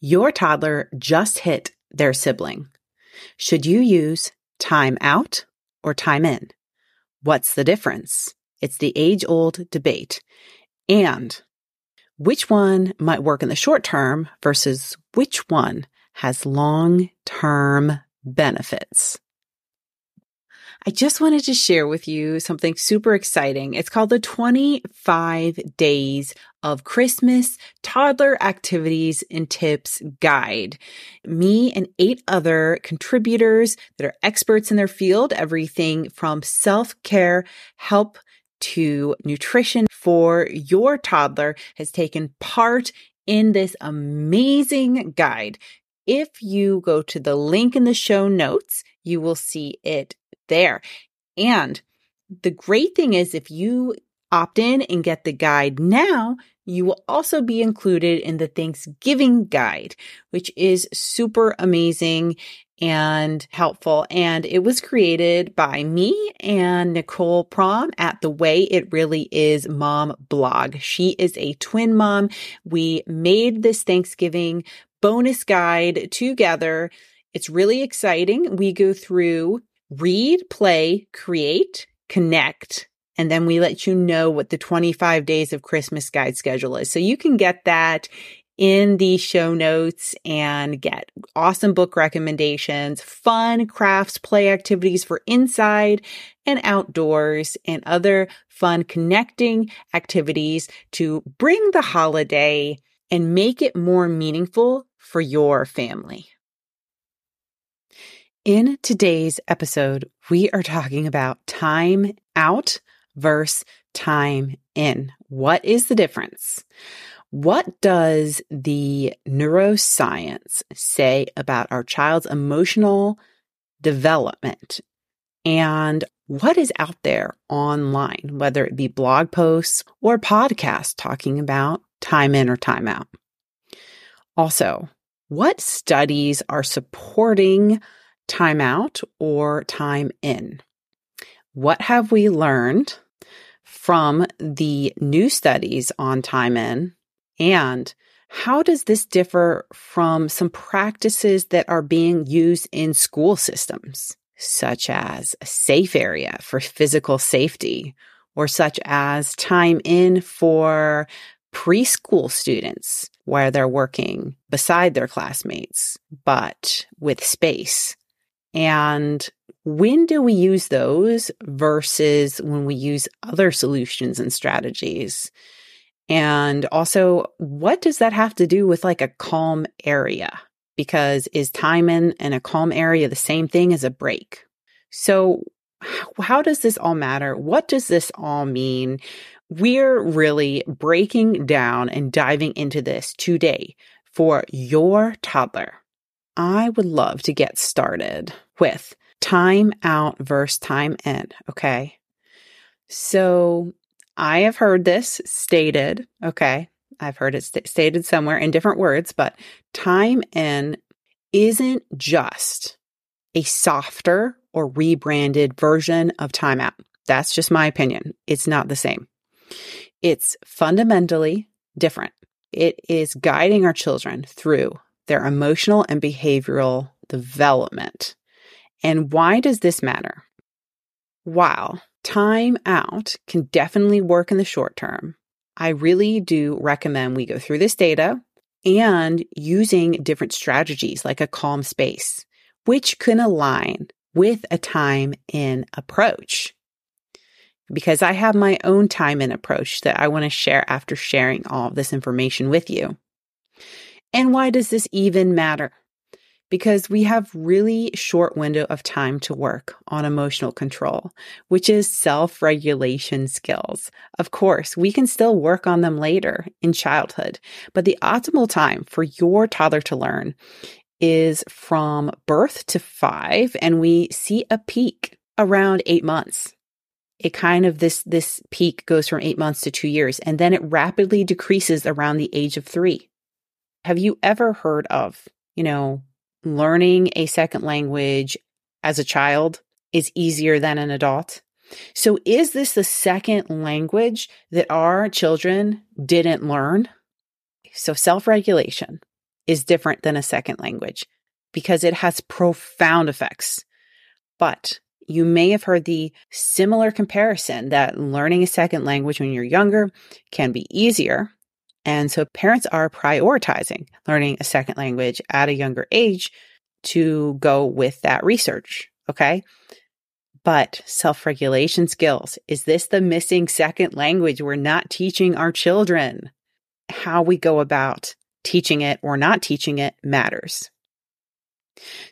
Your toddler just hit their sibling. Should you use time out or time in? What's the difference? It's the age old debate. And which one might work in the short term versus which one has long term benefits? I just wanted to share with you something super exciting. It's called the 25 Days of Christmas Toddler Activities and Tips Guide. Me and eight other contributors that are experts in their field, everything from self care, help to nutrition for your toddler has taken part in this amazing guide. If you go to the link in the show notes, you will see it there. And the great thing is if you opt in and get the guide now, you will also be included in the Thanksgiving guide, which is super amazing and helpful. And it was created by me and Nicole Prom at the Way It Really Is Mom blog. She is a twin mom. We made this Thanksgiving bonus guide together. It's really exciting. We go through read, play, create, connect, and then we let you know what the 25 days of Christmas guide schedule is. So you can get that in the show notes and get awesome book recommendations, fun crafts, play activities for inside and outdoors, and other fun connecting activities to bring the holiday and make it more meaningful for your family. In today's episode, we are talking about time out versus time in. What is the difference? What does the neuroscience say about our child's emotional development? And what is out there online, whether it be blog posts or podcasts talking about time in or time out? Also, what studies are supporting time out or time in. What have we learned from the new studies on time in? And how does this differ from some practices that are being used in school systems, such as a safe area for physical safety, or such as time in for preschool students where they're working beside their classmates, but with space and when do we use those versus when we use other solutions and strategies? And also, what does that have to do with like a calm area? Because is time in, in a calm area the same thing as a break? So, how does this all matter? What does this all mean? We're really breaking down and diving into this today for your toddler. I would love to get started with time out versus time in. Okay. So I have heard this stated. Okay. I've heard it st- stated somewhere in different words, but time in isn't just a softer or rebranded version of time out. That's just my opinion. It's not the same. It's fundamentally different. It is guiding our children through their emotional and behavioral development. And why does this matter? While time out can definitely work in the short term, I really do recommend we go through this data and using different strategies like a calm space, which can align with a time in approach. Because I have my own time in approach that I want to share after sharing all of this information with you. And why does this even matter? because we have really short window of time to work on emotional control, which is self-regulation skills. Of course, we can still work on them later in childhood, but the optimal time for your toddler to learn is from birth to five, and we see a peak around eight months. It kind of this this peak goes from eight months to two years, and then it rapidly decreases around the age of three. Have you ever heard of, you know, learning a second language as a child is easier than an adult. So is this the second language that our children didn't learn? So self regulation is different than a second language because it has profound effects. But you may have heard the similar comparison that learning a second language when you're younger can be easier. And so parents are prioritizing learning a second language at a younger age to go with that research. Okay. But self regulation skills is this the missing second language we're not teaching our children? How we go about teaching it or not teaching it matters.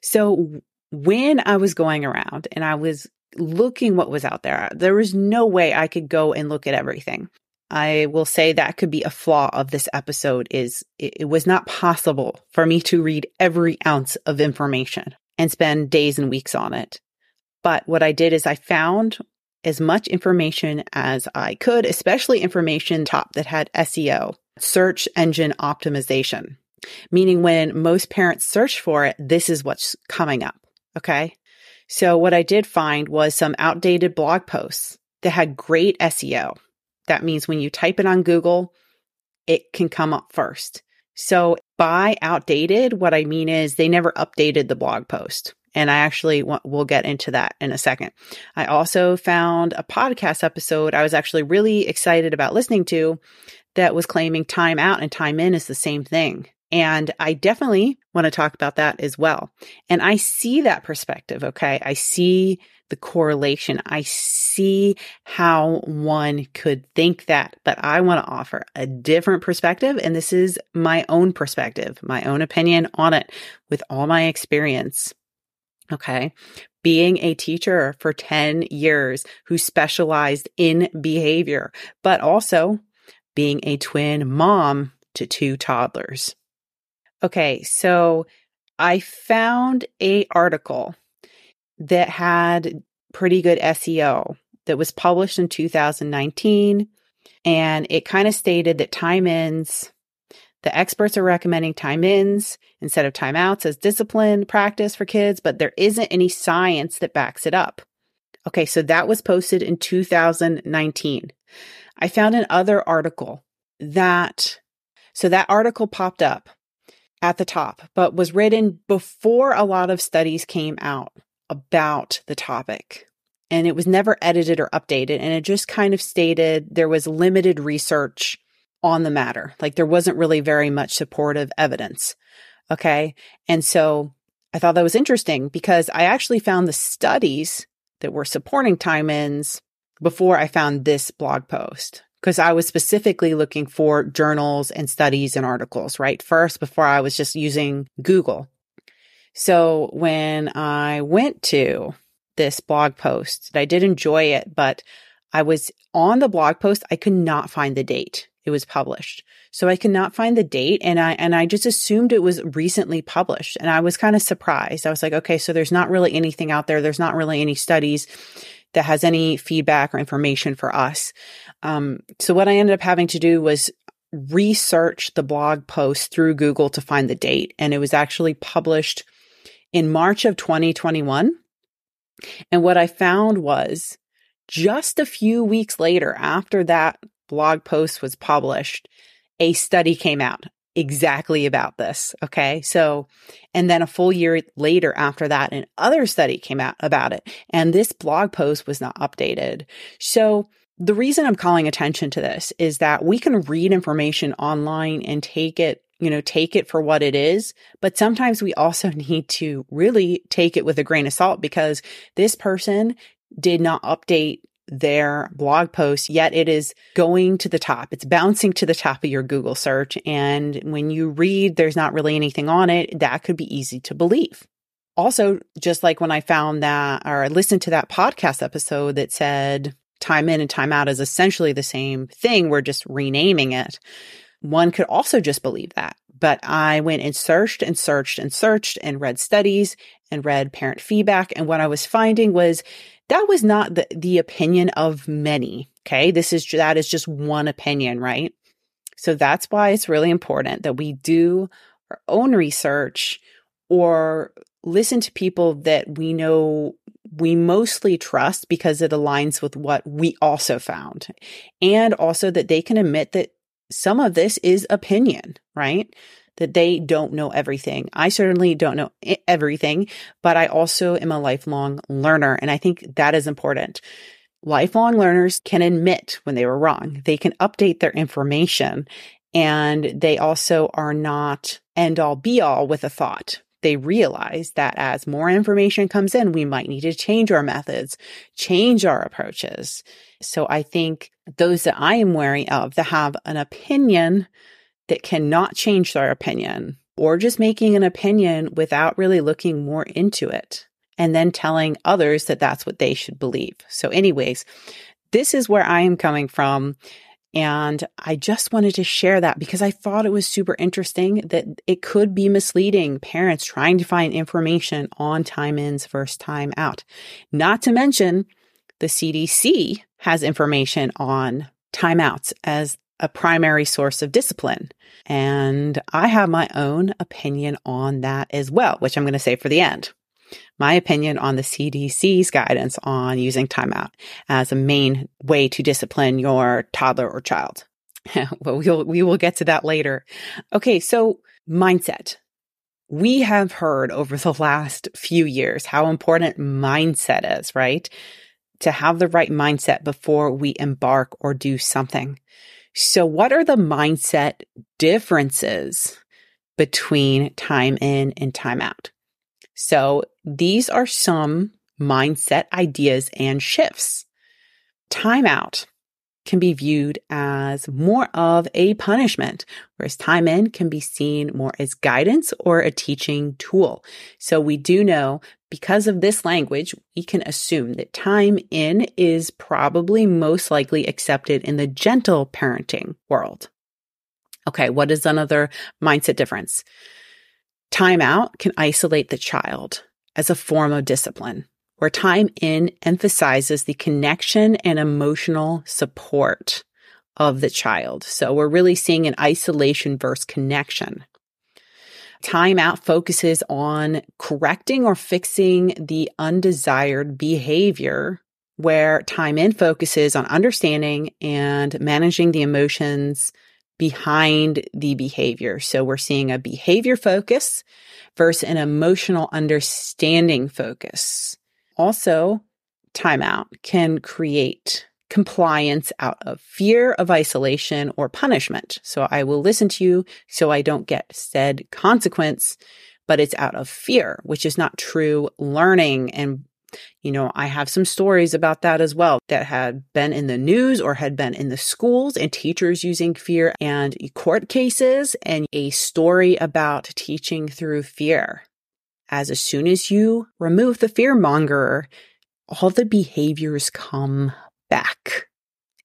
So when I was going around and I was looking what was out there, there was no way I could go and look at everything. I will say that could be a flaw of this episode is it, it was not possible for me to read every ounce of information and spend days and weeks on it. But what I did is I found as much information as I could, especially information top that had SEO, search engine optimization, meaning when most parents search for it, this is what's coming up. Okay. So what I did find was some outdated blog posts that had great SEO. That means when you type it on Google, it can come up first. So by outdated, what I mean is they never updated the blog post. And I actually we'll get into that in a second. I also found a podcast episode I was actually really excited about listening to that was claiming time out and time in is the same thing. And I definitely want to talk about that as well. And I see that perspective. Okay. I see the correlation. I see how one could think that, but I want to offer a different perspective. And this is my own perspective, my own opinion on it with all my experience. Okay. Being a teacher for 10 years who specialized in behavior, but also being a twin mom to two toddlers. Okay, so I found a article that had pretty good SEO that was published in 2019 and it kind of stated that time ins the experts are recommending time ins instead of timeouts as discipline practice for kids, but there isn't any science that backs it up. Okay, so that was posted in 2019. I found another article that, so that article popped up at the top, but was written before a lot of studies came out about the topic. And it was never edited or updated. And it just kind of stated there was limited research on the matter. Like there wasn't really very much supportive evidence. Okay. And so I thought that was interesting because I actually found the studies that were supporting time ins before I found this blog post because I was specifically looking for journals and studies and articles, right? First, before I was just using Google. So when I went to this blog post, I did enjoy it, but I was on the blog post. I could not find the date it was published. So I could not find the date and I and I just assumed it was recently published and I was kind of surprised. I was like, okay, so there's not really anything out there. There's not really any studies that has any feedback or information for us. Um, so what I ended up having to do was research the blog post through Google to find the date and it was actually published in March of 2021. And what I found was just a few weeks later after that blog post was published, a study came out exactly about this. Okay. So, and then a full year later after that, another study came out about it. And this blog post was not updated. So, the reason I'm calling attention to this is that we can read information online and take it, you know, take it for what it is. But sometimes we also need to really take it with a grain of salt because this person did not update their blog post, yet it is going to the top. It's bouncing to the top of your Google search. And when you read, there's not really anything on it. That could be easy to believe. Also, just like when I found that or I listened to that podcast episode that said time in and time out is essentially the same thing. We're just renaming it. One could also just believe that. But I went and searched and searched and searched and read studies and read parent feedback. And what I was finding was that was not the, the opinion of many. Okay. This is, that is just one opinion, right? So that's why it's really important that we do our own research or listen to people that we know we mostly trust because it aligns with what we also found. And also that they can admit that some of this is opinion, right? that they don't know everything. I certainly don't know everything, but I also am a lifelong learner. And I think that is important. Lifelong learners can admit when they were wrong. They can update their information and they also are not end all be all with a thought. They realize that as more information comes in, we might need to change our methods, change our approaches. So I think those that I am wary of that have an opinion that cannot change their opinion or just making an opinion without really looking more into it and then telling others that that's what they should believe. So anyways, this is where I am coming from. And I just wanted to share that because I thought it was super interesting that it could be misleading parents trying to find information on time ins versus time out. Not to mention the CDC has information on timeouts as a primary source of discipline. And I have my own opinion on that as well, which I'm going to say for the end my opinion on the CDC's guidance on using timeout as a main way to discipline your toddler or child. well, we'll, we will get to that later. Okay. So mindset. We have heard over the last few years how important mindset is, right? To have the right mindset before we embark or do something. So what are the mindset differences between time in and time out? So these are some mindset ideas and shifts. Timeout can be viewed as more of a punishment, whereas time in can be seen more as guidance or a teaching tool. So we do know because of this language, we can assume that time in is probably most likely accepted in the gentle parenting world. Okay. What is another mindset difference? Timeout can isolate the child as a form of discipline, where time in emphasizes the connection and emotional support of the child. So we're really seeing an isolation versus connection. Time out focuses on correcting or fixing the undesired behavior, where time in focuses on understanding and managing the emotions behind the behavior. So we're seeing a behavior focus versus an emotional understanding focus. Also, timeout can create compliance out of fear of isolation or punishment. So I will listen to you so I don't get said consequence, but it's out of fear, which is not true learning and you know, I have some stories about that as well that had been in the news or had been in the schools and teachers using fear and court cases and a story about teaching through fear. As, soon as you remove the fear monger, all the behaviors come back.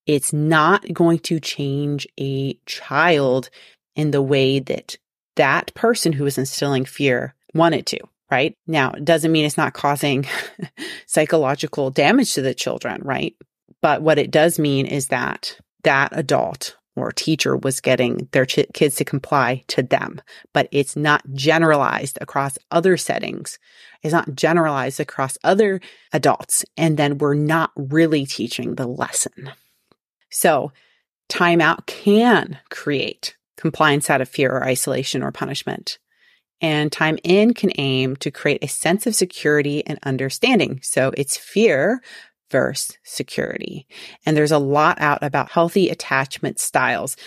It's not going to change a child in the way that that person who is instilling fear wanted to right? Now, it doesn't mean it's not causing psychological damage to the children, right? But what it does mean is that that adult or teacher was getting their ch- kids to comply to them, but it's not generalized across other settings. It's not generalized across other adults. And then we're not really teaching the lesson. So timeout can create compliance out of fear or isolation or punishment. And time in can aim to create a sense of security and understanding. So it's fear versus security. And there's a lot out about healthy attachment styles.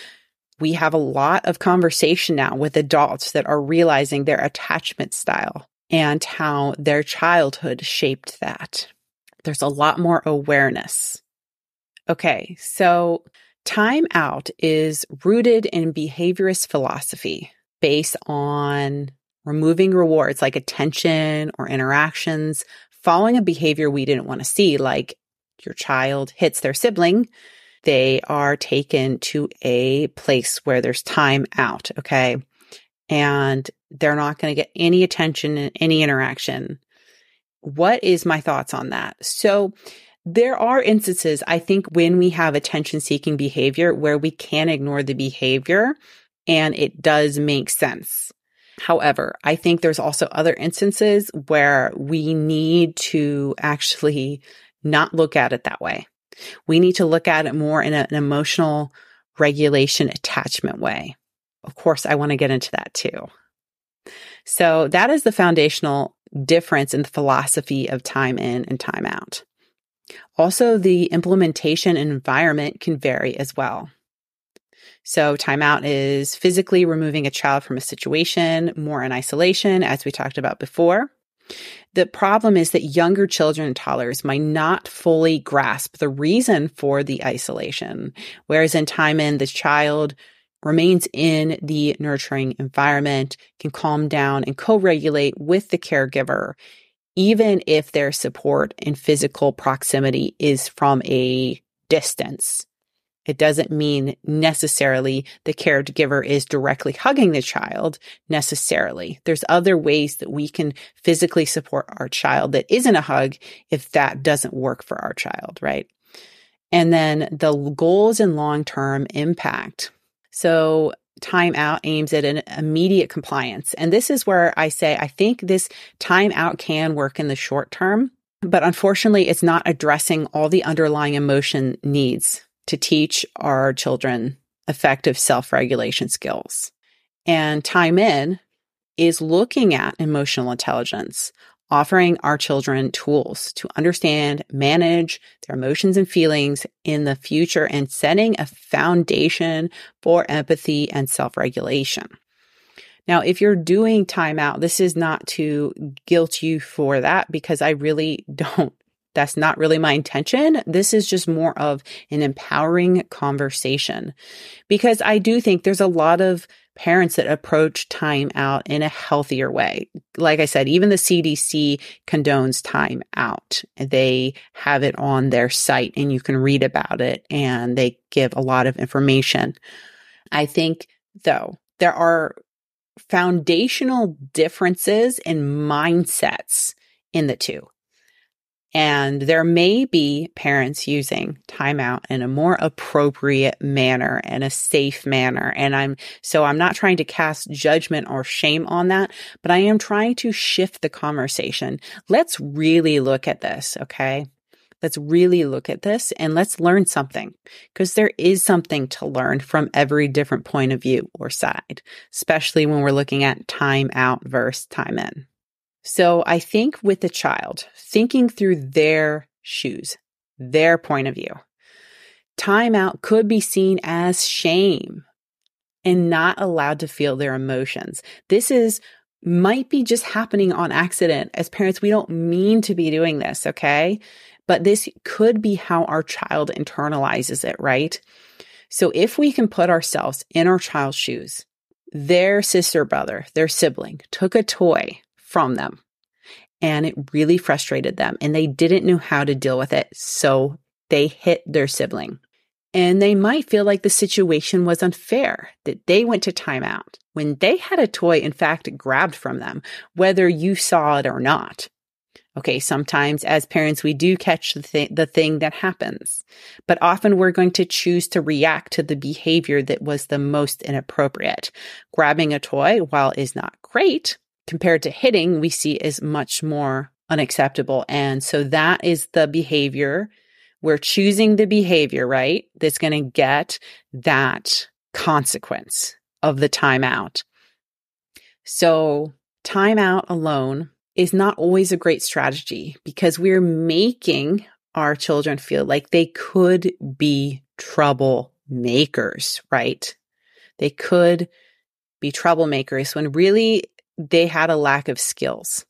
We have a lot of conversation now with adults that are realizing their attachment style and how their childhood shaped that. There's a lot more awareness. Okay, so time out is rooted in behaviorist philosophy based on removing rewards like attention or interactions, following a behavior we didn't want to see, like your child hits their sibling, they are taken to a place where there's time out. Okay. And they're not going to get any attention and any interaction. What is my thoughts on that? So there are instances, I think, when we have attention seeking behavior where we can ignore the behavior and it does make sense. However, I think there's also other instances where we need to actually not look at it that way. We need to look at it more in an emotional regulation attachment way. of course, I want to get into that too. So that is the foundational difference in the philosophy of time in and time out. Also, the implementation environment can vary as well. So, timeout is physically removing a child from a situation, more in isolation, as we talked about before. The problem is that younger children and toddlers might not fully grasp the reason for the isolation, whereas in time in, the child remains in the nurturing environment, can calm down and co-regulate with the caregiver, even if their support and physical proximity is from a distance. It doesn't mean necessarily the caregiver is directly hugging the child necessarily. There's other ways that we can physically support our child that isn't a hug if that doesn't work for our child, right? And then the goals and long term impact. So timeout aims at an immediate compliance. And this is where I say, I think this timeout can work in the short term, but unfortunately, it's not addressing all the underlying emotion needs to teach our children effective self regulation skills. And time in is looking at emotional intelligence, offering our children tools to understand, manage their emotions and feelings in the future and setting a foundation for empathy and self regulation. Now, if you're doing timeout, this is not to guilt you for that because I really don't that's not really my intention. This is just more of an empowering conversation because I do think there's a lot of parents that approach time out in a healthier way. Like I said, even the CDC condones time out. They have it on their site and you can read about it and they give a lot of information. I think though, there are foundational differences in mindsets in the two. And there may be parents using timeout in a more appropriate manner and a safe manner. And I'm, so I'm not trying to cast judgment or shame on that, but I am trying to shift the conversation. Let's really look at this. Okay. Let's really look at this and let's learn something because there is something to learn from every different point of view or side, especially when we're looking at time out versus time in. So I think with the child, thinking through their shoes, their point of view, timeout could be seen as shame and not allowed to feel their emotions. This is might be just happening on accident. As parents, we don't mean to be doing this, okay? But this could be how our child internalizes it, right? So if we can put ourselves in our child's shoes, their sister, brother, their sibling took a toy from them. And it really frustrated them and they didn't know how to deal with it. So they hit their sibling. And they might feel like the situation was unfair, that they went to timeout when they had a toy, in fact, grabbed from them, whether you saw it or not. Okay, sometimes as parents, we do catch the, th- the thing that happens, but often we're going to choose to react to the behavior that was the most inappropriate. Grabbing a toy, while is not great, compared to hitting, we see is much more unacceptable. And so that is the behavior. We're choosing the behavior, right? That's going to get that consequence of the timeout. So timeout alone is not always a great strategy because we're making our children feel like they could be trouble makers, right? They could be troublemakers when really they had a lack of skills.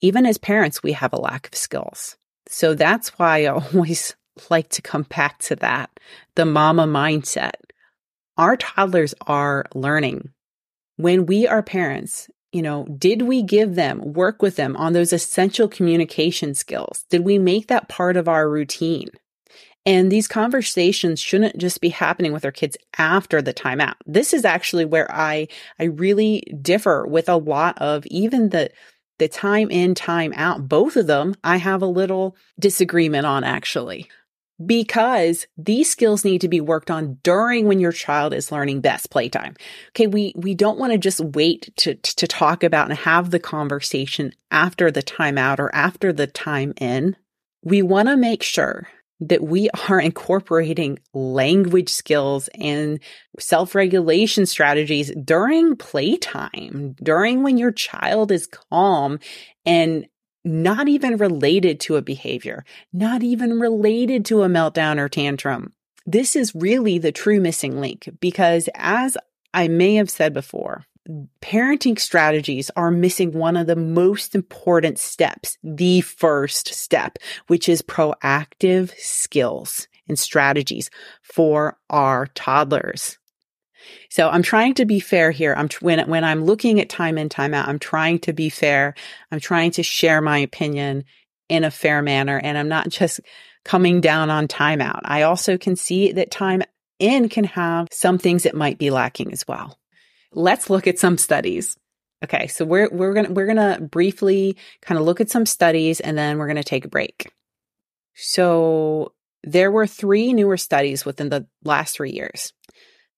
Even as parents, we have a lack of skills. So that's why I always like to come back to that the mama mindset. Our toddlers are learning. When we are parents, you know, did we give them, work with them on those essential communication skills? Did we make that part of our routine? And these conversations shouldn't just be happening with our kids after the timeout. This is actually where I, I really differ with a lot of even the, the time in, time out. Both of them, I have a little disagreement on actually because these skills need to be worked on during when your child is learning best playtime. Okay. We, we don't want to just wait to, to talk about and have the conversation after the timeout or after the time in. We want to make sure that we are incorporating language skills and self regulation strategies during playtime, during when your child is calm and not even related to a behavior, not even related to a meltdown or tantrum. This is really the true missing link because as I may have said before, parenting strategies are missing one of the most important steps, the first step, which is proactive skills and strategies for our toddlers. So I'm trying to be fair here. I'm when when I'm looking at time in time out, I'm trying to be fair. I'm trying to share my opinion in a fair manner and I'm not just coming down on timeout. I also can see that time in can have some things that might be lacking as well let's look at some studies. Okay, so we're we're gonna we're gonna briefly kind of look at some studies and then we're gonna take a break. So there were three newer studies within the last three years.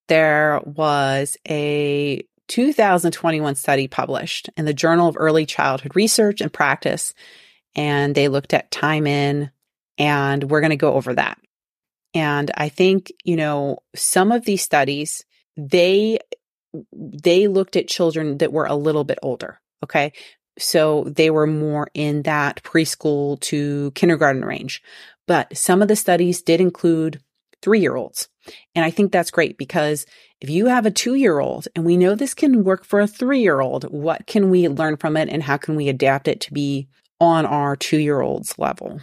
There was a 2021 study published in the Journal of Early Childhood Research and Practice, and they looked at time in, and we're going to go over that. And I think, you know, some of these studies, they they looked at children that were a little bit older. Okay. So they were more in that preschool to kindergarten range. But some of the studies did include three year olds. And I think that's great because if you have a two year old and we know this can work for a three year old, what can we learn from it and how can we adapt it to be on our two year old's level?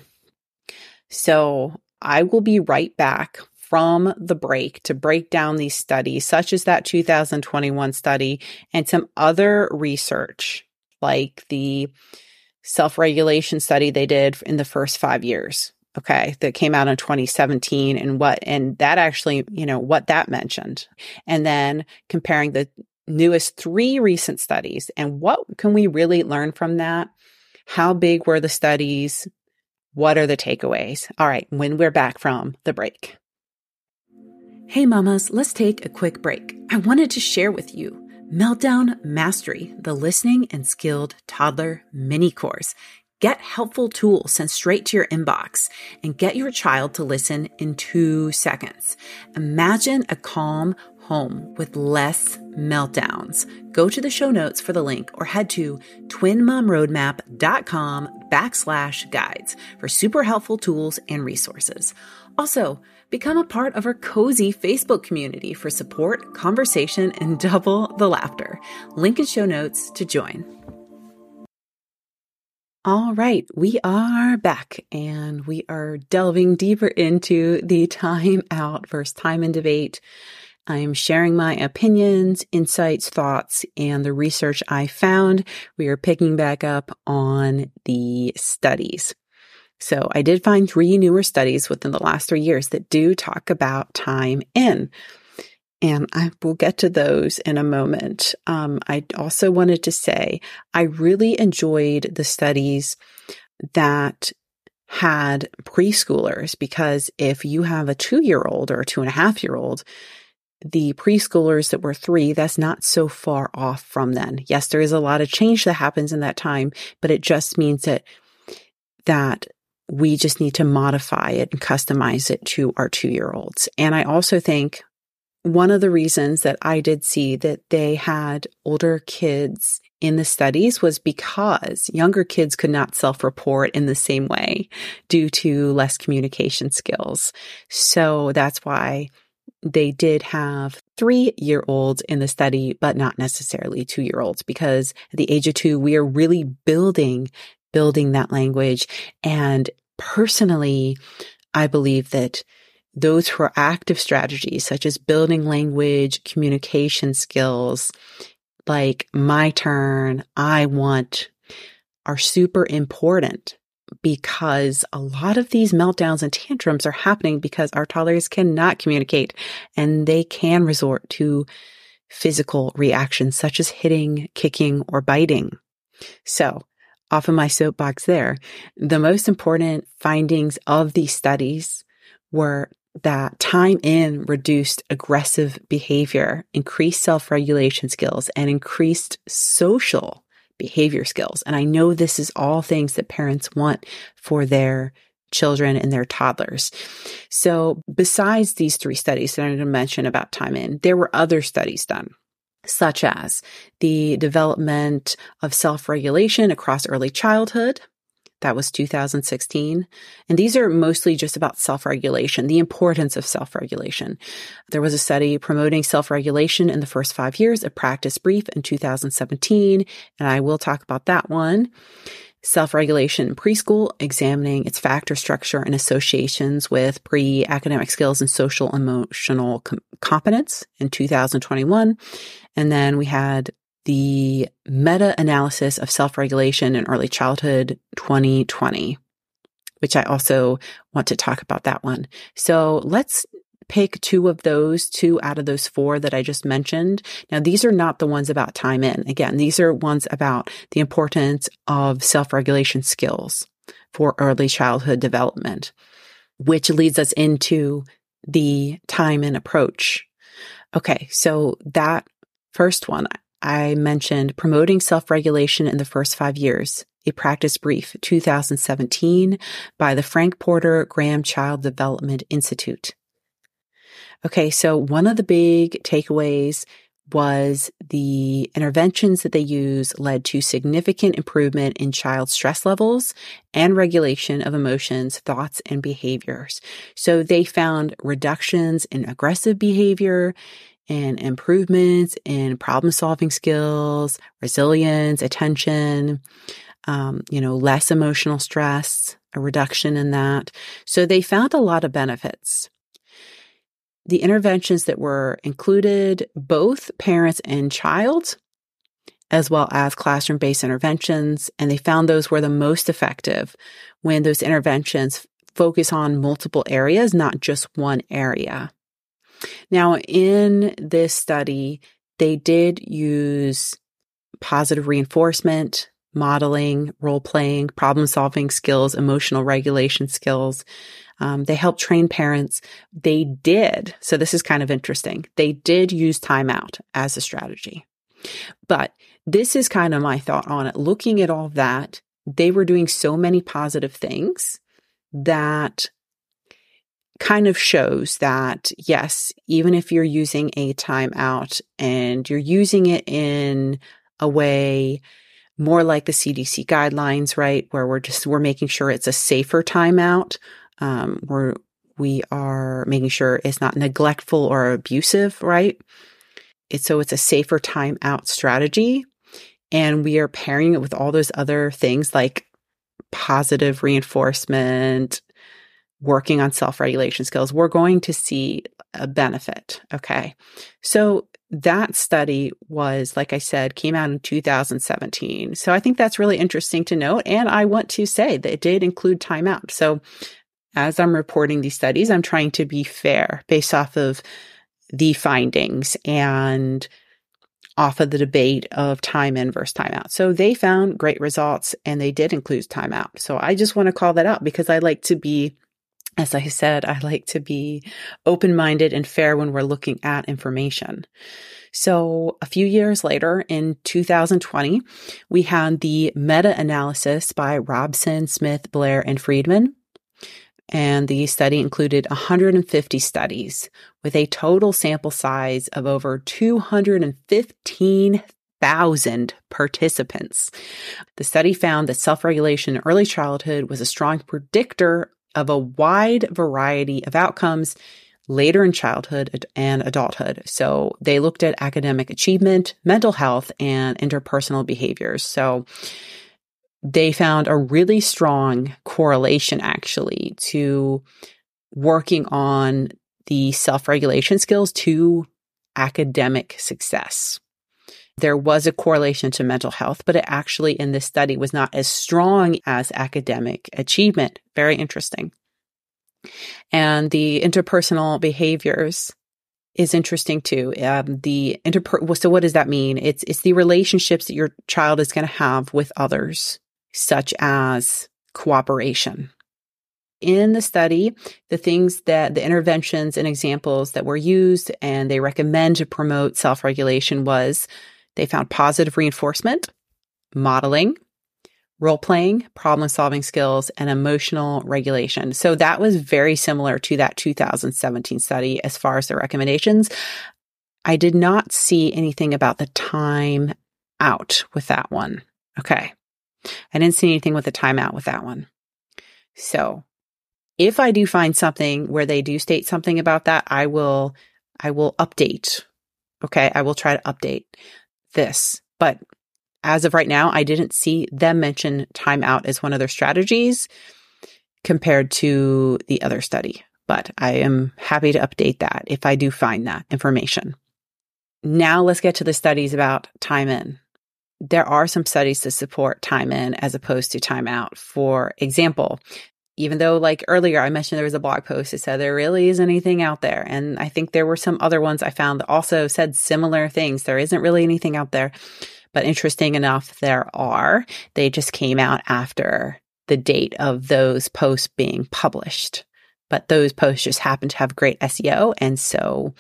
So I will be right back from the break to break down these studies, such as that 2021 study and some other research, like the self regulation study they did in the first five years. Okay. That came out in 2017 and what, and that actually, you know, what that mentioned. And then comparing the newest three recent studies and what can we really learn from that? How big were the studies? What are the takeaways? All right. When we're back from the break. Hey mamas, let's take a quick break. I wanted to share with you Meltdown Mastery, the listening and skilled toddler mini course. Get helpful tools sent straight to your inbox and get your child to listen in two seconds. Imagine a calm home with less meltdowns. Go to the show notes for the link or head to twinmomroadmap.com backslash guides for super helpful tools and resources. Also, become a part of our cozy Facebook community for support, conversation, and double the laughter. Link in show notes to join. All right, we are back and we are delving deeper into the time out versus time in debate. I'm sharing my opinions, insights, thoughts, and the research I found. We are picking back up on the studies. So I did find three newer studies within the last three years that do talk about time in. And I will get to those in a moment. Um, I also wanted to say I really enjoyed the studies that had preschoolers because if you have a two year old or a two and a half year old, the preschoolers that were three, that's not so far off from then. Yes, there is a lot of change that happens in that time, but it just means that that we just need to modify it and customize it to our two year olds. And I also think one of the reasons that I did see that they had older kids in the studies was because younger kids could not self report in the same way due to less communication skills. So that's why they did have three year olds in the study, but not necessarily two year olds because at the age of two, we are really building building that language. And personally, I believe that those proactive strategies, such as building language, communication skills, like my turn, I want, are super important because a lot of these meltdowns and tantrums are happening because our toddlers cannot communicate and they can resort to physical reactions such as hitting, kicking, or biting. So off of my soapbox there. The most important findings of these studies were that time in reduced aggressive behavior, increased self regulation skills, and increased social behavior skills. And I know this is all things that parents want for their children and their toddlers. So besides these three studies that I'm going to mention about time in, there were other studies done such as the development of self-regulation across early childhood, that was 2016. And these are mostly just about self-regulation, the importance of self-regulation. There was a study promoting self-regulation in the first five years, a practice brief in 2017, and I will talk about that one. Self-regulation in preschool, examining its factor structure and associations with pre-academic skills and social emotional com- competence in 2021. And then we had the meta analysis of self regulation in early childhood 2020, which I also want to talk about that one. So let's pick two of those, two out of those four that I just mentioned. Now, these are not the ones about time in. Again, these are ones about the importance of self regulation skills for early childhood development, which leads us into the time in approach. Okay. So that first one, I mentioned promoting self-regulation in the first five years, a practice brief 2017 by the Frank Porter Graham Child Development Institute. Okay, so one of the big takeaways was the interventions that they use led to significant improvement in child stress levels and regulation of emotions, thoughts, and behaviors. So they found reductions in aggressive behavior, and improvements in problem solving skills, resilience, attention, um, you know, less emotional stress, a reduction in that. So they found a lot of benefits. The interventions that were included, both parents and child, as well as classroom based interventions, and they found those were the most effective when those interventions focus on multiple areas, not just one area. Now, in this study, they did use positive reinforcement, modeling, role playing, problem solving skills, emotional regulation skills. Um, they helped train parents. They did. So this is kind of interesting. They did use timeout as a strategy. But this is kind of my thought on it. Looking at all that, they were doing so many positive things that kind of shows that yes, even if you're using a timeout and you're using it in a way more like the CDC guidelines, right? Where we're just, we're making sure it's a safer timeout. Um, we're, we are making sure it's not neglectful or abusive, right? It's so it's a safer timeout strategy. And we are pairing it with all those other things like positive reinforcement, working on self regulation skills, we're going to see a benefit. Okay. So that study was, like I said, came out in 2017. So I think that's really interesting to note. And I want to say that it did include timeout. So as I'm reporting these studies, I'm trying to be fair based off of the findings and off of the debate of time in versus timeout. So they found great results and they did include timeout. So I just want to call that out because I like to be as I said, I like to be open minded and fair when we're looking at information. So a few years later in 2020, we had the meta analysis by Robson, Smith, Blair, and Friedman. And the study included 150 studies with a total sample size of over 215,000 participants. The study found that self regulation in early childhood was a strong predictor of a wide variety of outcomes later in childhood and adulthood. So they looked at academic achievement, mental health, and interpersonal behaviors. So they found a really strong correlation actually to working on the self regulation skills to academic success. There was a correlation to mental health, but it actually in this study was not as strong as academic achievement. Very interesting. And the interpersonal behaviors is interesting too. Um, the interper- so what does that mean? It's it's the relationships that your child is going to have with others, such as cooperation. In the study, the things that the interventions and examples that were used and they recommend to promote self-regulation was they found positive reinforcement, modeling, role playing, problem solving skills, and emotional regulation. So that was very similar to that 2017 study as far as the recommendations. I did not see anything about the time out with that one. Okay. I didn't see anything with the timeout with that one. So if I do find something where they do state something about that, I will, I will update. Okay. I will try to update this, but as of right now, I didn't see them mention timeout as one of their strategies compared to the other study, but I am happy to update that if I do find that information. Now let's get to the studies about time in there are some studies to support time in as opposed to time out. For example, even though like earlier I mentioned there was a blog post that said there really isn't anything out there. And I think there were some other ones I found that also said similar things. There isn't really anything out there. But interesting enough, there are. They just came out after the date of those posts being published. But those posts just happen to have great SEO. And so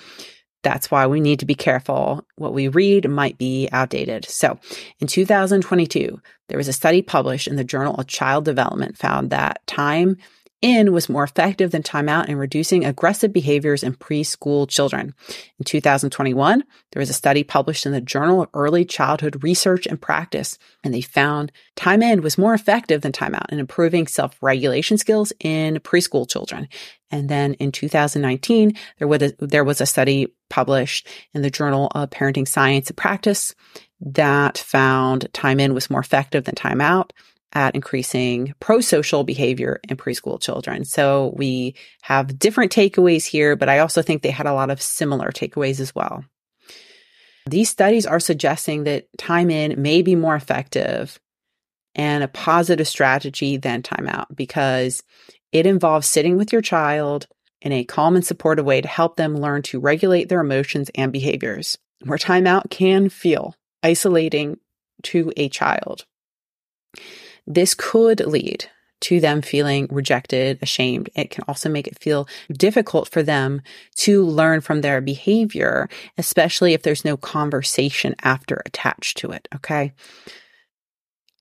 that's why we need to be careful. What we read might be outdated. So in 2022, there was a study published in the Journal of Child Development found that time in was more effective than timeout in reducing aggressive behaviors in preschool children. In 2021, there was a study published in the Journal of Early Childhood Research and Practice, and they found time in was more effective than timeout in improving self-regulation skills in preschool children. And then in 2019, there was a, there was a study published in the Journal of Parenting Science and Practice that found time in was more effective than time out at increasing pro-social behavior in preschool children. So we have different takeaways here, but I also think they had a lot of similar takeaways as well. These studies are suggesting that time in may be more effective and a positive strategy than time out because it involves sitting with your child in a calm and supportive way to help them learn to regulate their emotions and behaviors. Where timeout can feel isolating to a child. This could lead to them feeling rejected, ashamed. It can also make it feel difficult for them to learn from their behavior, especially if there's no conversation after attached to it. Okay.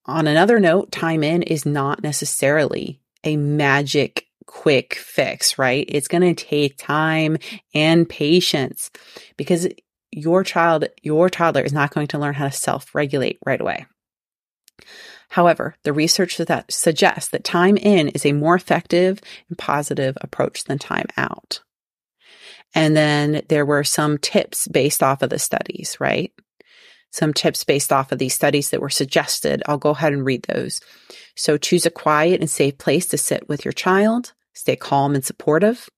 On another note, time in is not necessarily a magic quick fix, right? It's going to take time and patience because your child, your toddler is not going to learn how to self regulate right away. However, the research that suggests that time in is a more effective and positive approach than time out. And then there were some tips based off of the studies, right? Some tips based off of these studies that were suggested. I'll go ahead and read those. So choose a quiet and safe place to sit with your child. Stay calm and supportive.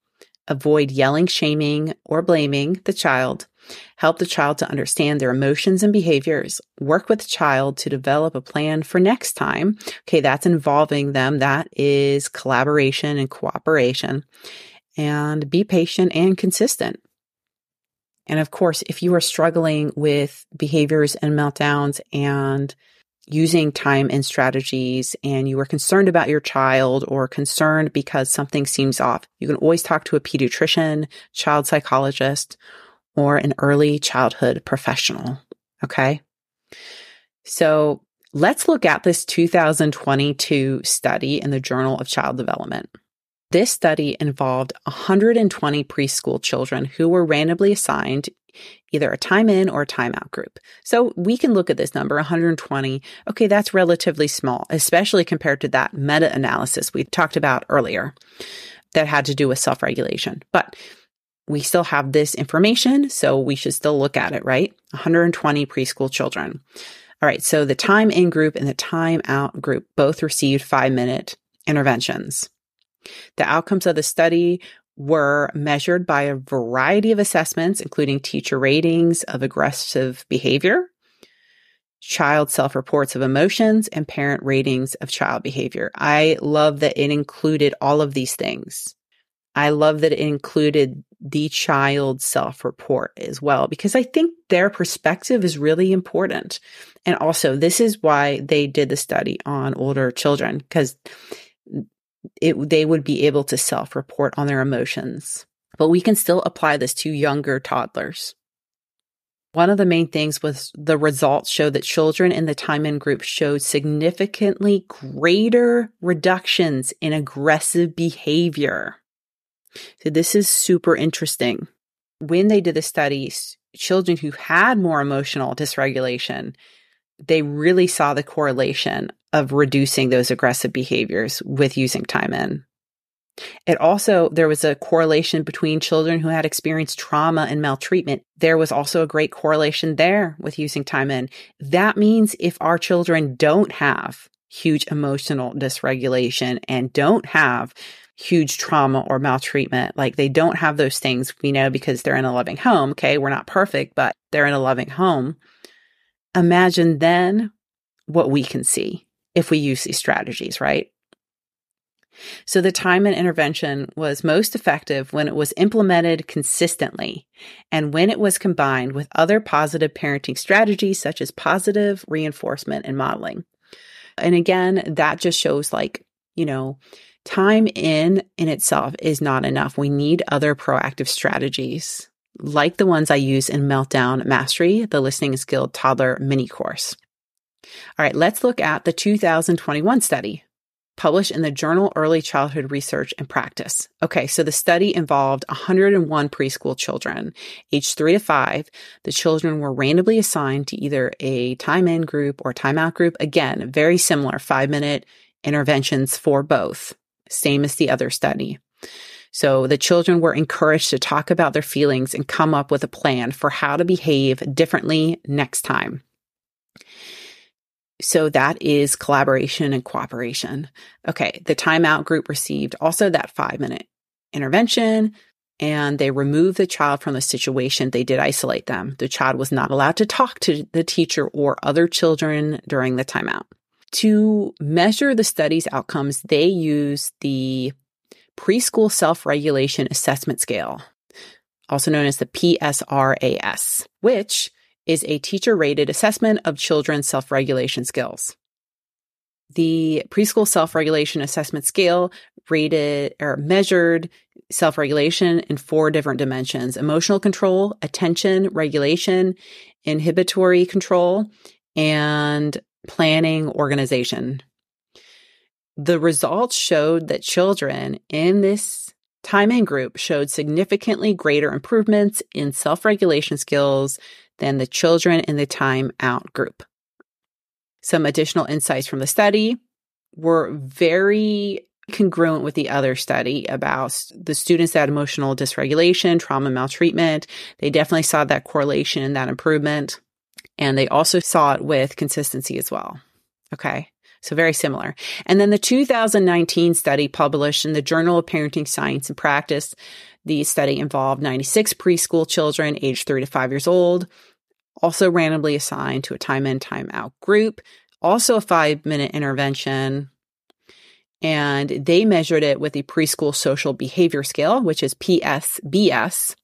Avoid yelling, shaming, or blaming the child. Help the child to understand their emotions and behaviors. Work with the child to develop a plan for next time. Okay, that's involving them. That is collaboration and cooperation. And be patient and consistent. And of course, if you are struggling with behaviors and meltdowns and using time in strategies and you are concerned about your child or concerned because something seems off, you can always talk to a pediatrician, child psychologist, or an early childhood professional. Okay. So let's look at this 2022 study in the Journal of Child Development. This study involved 120 preschool children who were randomly assigned either a time in or a time out group. So we can look at this number, 120. Okay, that's relatively small, especially compared to that meta analysis we talked about earlier that had to do with self regulation. But we still have this information, so we should still look at it, right? 120 preschool children. All right, so the time in group and the time out group both received five minute interventions. The outcomes of the study were measured by a variety of assessments, including teacher ratings of aggressive behavior, child self reports of emotions, and parent ratings of child behavior. I love that it included all of these things. I love that it included the child self report as well, because I think their perspective is really important. And also, this is why they did the study on older children, because it, they would be able to self report on their emotions. But we can still apply this to younger toddlers. One of the main things was the results showed that children in the time in group showed significantly greater reductions in aggressive behavior. So this is super interesting. When they did the studies, children who had more emotional dysregulation, they really saw the correlation of reducing those aggressive behaviors with using time in. It also, there was a correlation between children who had experienced trauma and maltreatment. There was also a great correlation there with using time in. That means if our children don't have huge emotional dysregulation and don't have huge trauma or maltreatment, like they don't have those things, we know because they're in a loving home. Okay. We're not perfect, but they're in a loving home. Imagine then what we can see if we use these strategies, right? So the time in intervention was most effective when it was implemented consistently and when it was combined with other positive parenting strategies such as positive reinforcement and modeling. And again, that just shows like, you know, time in in itself is not enough. We need other proactive strategies like the ones I use in Meltdown Mastery, the listening skill toddler mini course. All right, let's look at the 2021 study published in the journal Early Childhood Research and Practice. Okay, so the study involved 101 preschool children, age three to five. The children were randomly assigned to either a time in group or timeout group. Again, very similar five minute interventions for both, same as the other study. So the children were encouraged to talk about their feelings and come up with a plan for how to behave differently next time. So that is collaboration and cooperation. Okay. The timeout group received also that five minute intervention and they removed the child from the situation. They did isolate them. The child was not allowed to talk to the teacher or other children during the timeout. To measure the study's outcomes, they use the preschool self regulation assessment scale, also known as the PSRAS, which is a teacher rated assessment of children's self regulation skills. The preschool self regulation assessment scale rated or measured self regulation in four different dimensions emotional control, attention, regulation, inhibitory control, and planning organization. The results showed that children in this time in group showed significantly greater improvements in self regulation skills than the children in the time out group. Some additional insights from the study were very congruent with the other study about the students that had emotional dysregulation, trauma, maltreatment. They definitely saw that correlation, and that improvement. And they also saw it with consistency as well. Okay. So very similar. And then the 2019 study published in the Journal of Parenting Science and Practice the study involved 96 preschool children aged three to five years old, also randomly assigned to a time in, time out group, also a five minute intervention. And they measured it with the preschool social behavior scale, which is PSBS.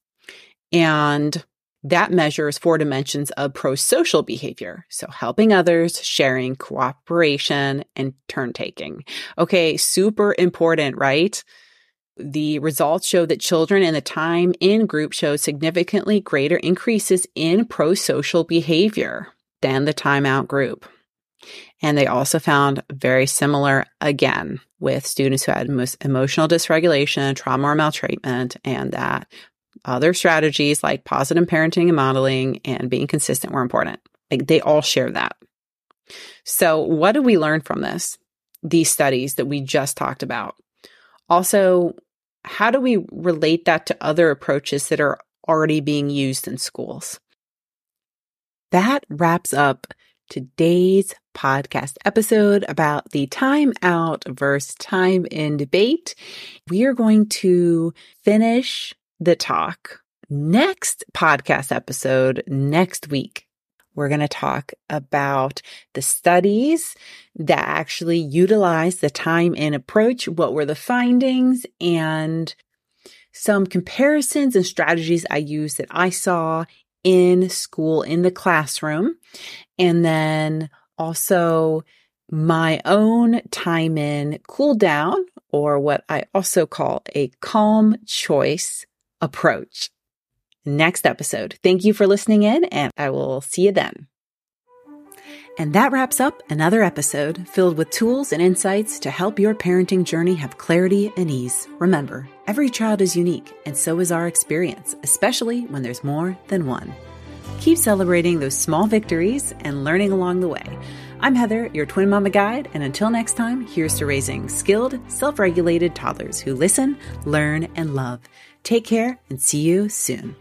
And that measures four dimensions of pro social behavior. So helping others, sharing, cooperation, and turn taking. Okay. Super important, right? The results show that children in the time in group showed significantly greater increases in pro social behavior than the timeout group. And they also found very similar again with students who had most emotional dysregulation, trauma or maltreatment, and that other strategies like positive parenting and modeling and being consistent were important. Like they all share that. So, what did we learn from this? These studies that we just talked about. Also, how do we relate that to other approaches that are already being used in schools? That wraps up today's podcast episode about the time out versus time in debate. We are going to finish the talk next podcast episode next week we're going to talk about the studies that actually utilize the time in approach. What were the findings and some comparisons and strategies I used that I saw in school, in the classroom. And then also my own time in cool down or what I also call a calm choice approach. next episode. Thank you for listening in, and I will see you then. And that wraps up another episode filled with tools and insights to help your parenting journey have clarity and ease. Remember, every child is unique, and so is our experience, especially when there's more than one. Keep celebrating those small victories and learning along the way. I'm Heather, your twin mama guide, and until next time, here's to raising skilled, self regulated toddlers who listen, learn, and love. Take care and see you soon.